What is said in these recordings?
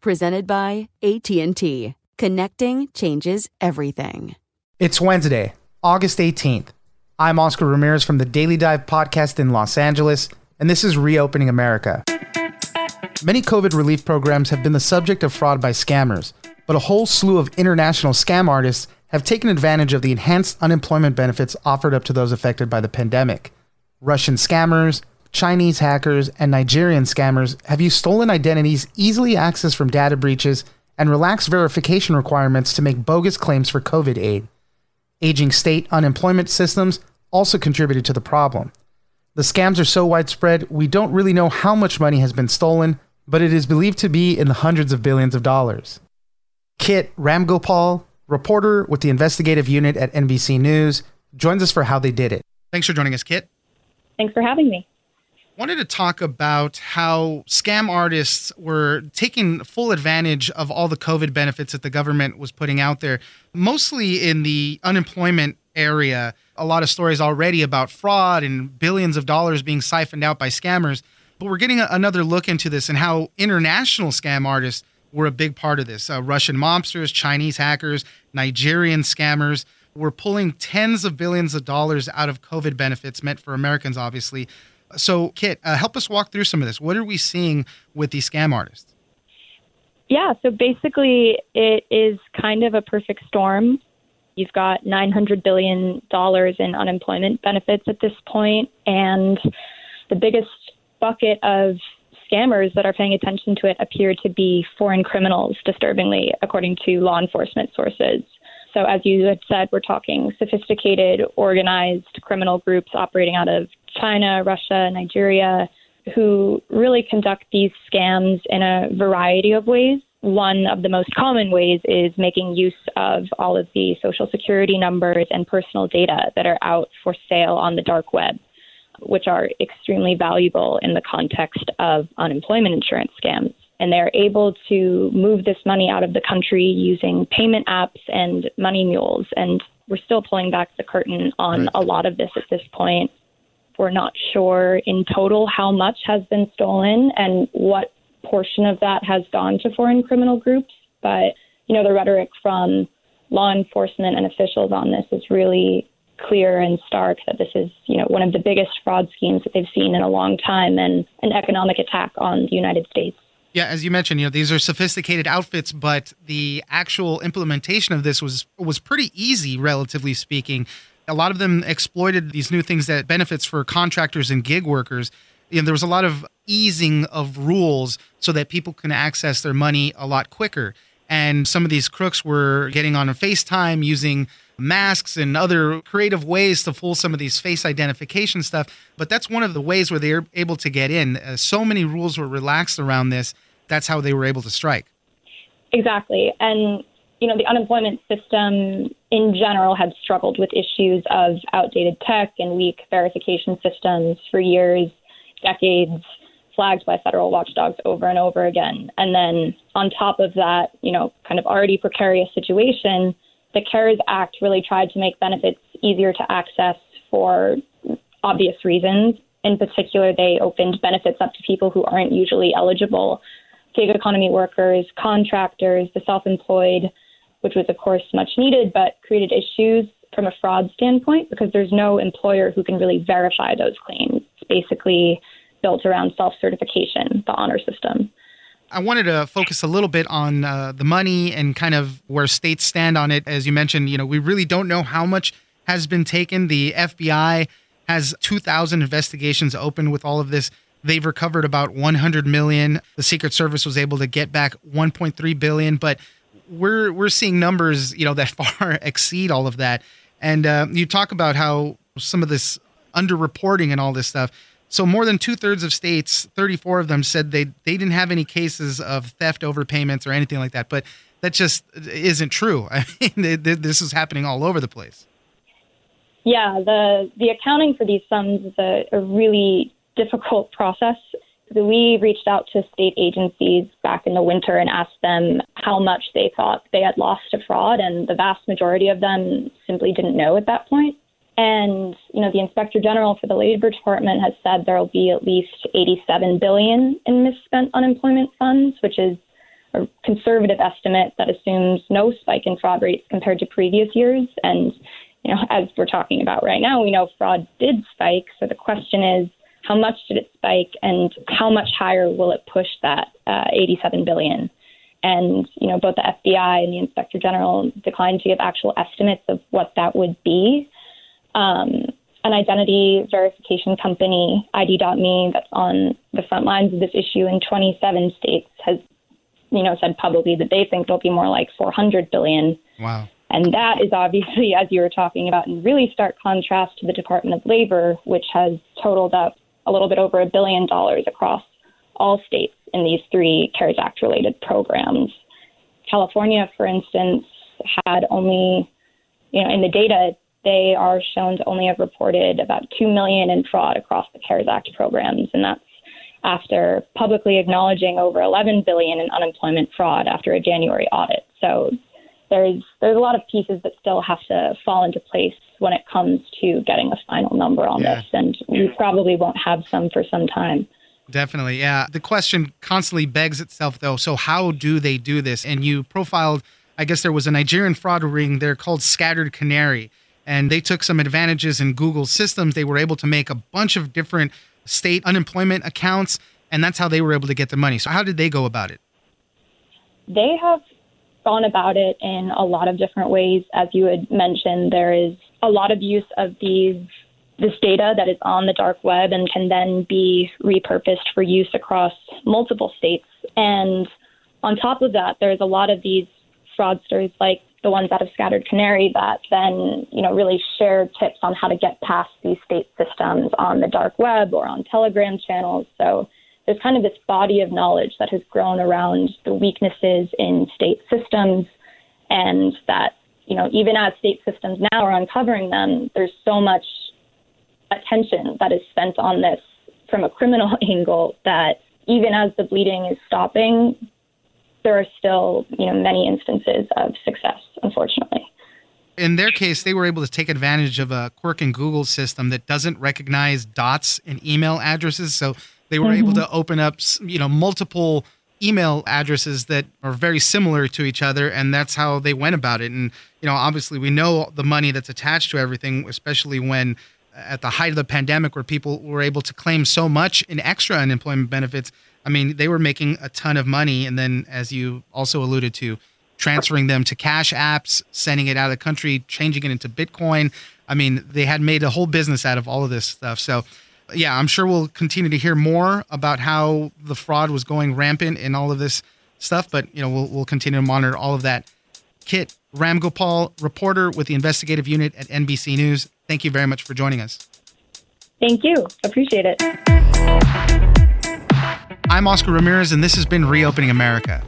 presented by AT&T. Connecting changes everything. It's Wednesday, August 18th. I'm Oscar Ramirez from the Daily Dive podcast in Los Angeles, and this is Reopening America. Many COVID relief programs have been the subject of fraud by scammers, but a whole slew of international scam artists have taken advantage of the enhanced unemployment benefits offered up to those affected by the pandemic. Russian scammers, Chinese hackers, and Nigerian scammers have used stolen identities easily accessed from data breaches and relaxed verification requirements to make bogus claims for COVID aid. Aging state unemployment systems also contributed to the problem. The scams are so widespread, we don't really know how much money has been stolen, but it is believed to be in the hundreds of billions of dollars. Kit Ramgopal, reporter with the investigative unit at NBC News, joins us for how they did it. Thanks for joining us, Kit. Thanks for having me wanted to talk about how scam artists were taking full advantage of all the COVID benefits that the government was putting out there, mostly in the unemployment area. A lot of stories already about fraud and billions of dollars being siphoned out by scammers. But we're getting a, another look into this and how international scam artists were a big part of this. Uh, Russian mobsters, Chinese hackers, Nigerian scammers were pulling tens of billions of dollars out of COVID benefits meant for Americans, obviously, so, Kit, uh, help us walk through some of this. What are we seeing with these scam artists? Yeah, so basically, it is kind of a perfect storm. You've got $900 billion in unemployment benefits at this point, and the biggest bucket of scammers that are paying attention to it appear to be foreign criminals, disturbingly, according to law enforcement sources. So, as you had said, we're talking sophisticated, organized criminal groups operating out of China, Russia, Nigeria, who really conduct these scams in a variety of ways. One of the most common ways is making use of all of the social security numbers and personal data that are out for sale on the dark web, which are extremely valuable in the context of unemployment insurance scams. And they're able to move this money out of the country using payment apps and money mules. And we're still pulling back the curtain on right. a lot of this at this point. We're not sure in total how much has been stolen and what portion of that has gone to foreign criminal groups. But, you know, the rhetoric from law enforcement and officials on this is really clear and stark that this is, you know, one of the biggest fraud schemes that they've seen in a long time and an economic attack on the United States. Yeah, as you mentioned, you know, these are sophisticated outfits, but the actual implementation of this was was pretty easy, relatively speaking a lot of them exploited these new things that benefits for contractors and gig workers. You know, there was a lot of easing of rules so that people can access their money a lot quicker. And some of these crooks were getting on a FaceTime using masks and other creative ways to fool some of these face identification stuff. But that's one of the ways where they're able to get in. Uh, so many rules were relaxed around this. That's how they were able to strike. Exactly. And you know, the unemployment system in general had struggled with issues of outdated tech and weak verification systems for years, decades. flagged by federal watchdogs over and over again. And then on top of that, you know, kind of already precarious situation, the CARES Act really tried to make benefits easier to access for obvious reasons. In particular, they opened benefits up to people who aren't usually eligible gig economy workers, contractors, the self employed, which was, of course, much needed, but created issues from a fraud standpoint because there's no employer who can really verify those claims. It's basically built around self certification, the honor system. I wanted to focus a little bit on uh, the money and kind of where states stand on it. As you mentioned, you know, we really don't know how much has been taken. The FBI has 2,000 investigations open with all of this. They've recovered about 100 million. The Secret Service was able to get back 1.3 billion, but we're we're seeing numbers, you know, that far exceed all of that. And uh, you talk about how some of this underreporting and all this stuff. So more than two thirds of states, 34 of them said they they didn't have any cases of theft, overpayments, or anything like that. But that just isn't true. I mean, this is happening all over the place. Yeah, the the accounting for these sums is a, a really difficult process. We reached out to state agencies back in the winter and asked them how much they thought they had lost to fraud, and the vast majority of them simply didn't know at that point. And you know, the Inspector General for the Labor Department has said there will be at least 87 billion in misspent unemployment funds, which is a conservative estimate that assumes no spike in fraud rates compared to previous years. And you know, as we're talking about right now, we know fraud did spike. So the question is, how much did it spike, and how much higher will it push that uh, 87 billion? And you know, both the FBI and the Inspector General declined to give actual estimates of what that would be. Um, an identity verification company, ID.me, that's on the front lines of this issue in 27 states, has you know said publicly that they think it'll be more like 400 billion. Wow. And that is obviously, as you were talking about, in really stark contrast to the Department of Labor, which has totaled up a little bit over a billion dollars across all states in these three CARES Act related programs. California, for instance, had only, you know, in the data, they are shown to only have reported about 2 million in fraud across the CARES Act programs. And that's after publicly acknowledging over 11 billion in unemployment fraud after a January audit. So there's there's a lot of pieces that still have to fall into place when it comes to getting a final number on yeah. this, and we probably won't have some for some time. Definitely, yeah. The question constantly begs itself, though. So, how do they do this? And you profiled, I guess there was a Nigerian fraud ring. They're called Scattered Canary, and they took some advantages in Google's systems. They were able to make a bunch of different state unemployment accounts, and that's how they were able to get the money. So, how did they go about it? They have gone about it in a lot of different ways. As you had mentioned, there is a lot of use of these this data that is on the dark web and can then be repurposed for use across multiple states. And on top of that, there's a lot of these fraudsters like the ones out of Scattered Canary that then, you know, really share tips on how to get past these state systems on the dark web or on Telegram channels. So there's kind of this body of knowledge that has grown around the weaknesses in state systems and that you know even as state systems now are uncovering them there's so much attention that is spent on this from a criminal angle that even as the bleeding is stopping there are still you know many instances of success unfortunately in their case, they were able to take advantage of a quirk in Google's system that doesn't recognize dots in email addresses. So they were mm-hmm. able to open up, you know, multiple email addresses that are very similar to each other and that's how they went about it. And you know obviously we know the money that's attached to everything especially when uh, at the height of the pandemic where people were able to claim so much in extra unemployment benefits. I mean they were making a ton of money and then as you also alluded to transferring them to cash apps sending it out of the country changing it into bitcoin. I mean they had made a whole business out of all of this stuff. So yeah, I'm sure we'll continue to hear more about how the fraud was going rampant in all of this stuff, but you know, we'll, we'll continue to monitor all of that. Kit Ramgopal, reporter with the investigative unit at NBC News. Thank you very much for joining us. Thank you. Appreciate it. I'm Oscar Ramirez, and this has been Reopening America.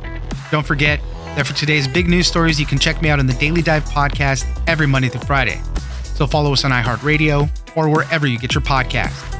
Don't forget that for today's big news stories, you can check me out on the Daily Dive podcast every Monday through Friday. So follow us on iHeartRadio or wherever you get your podcast.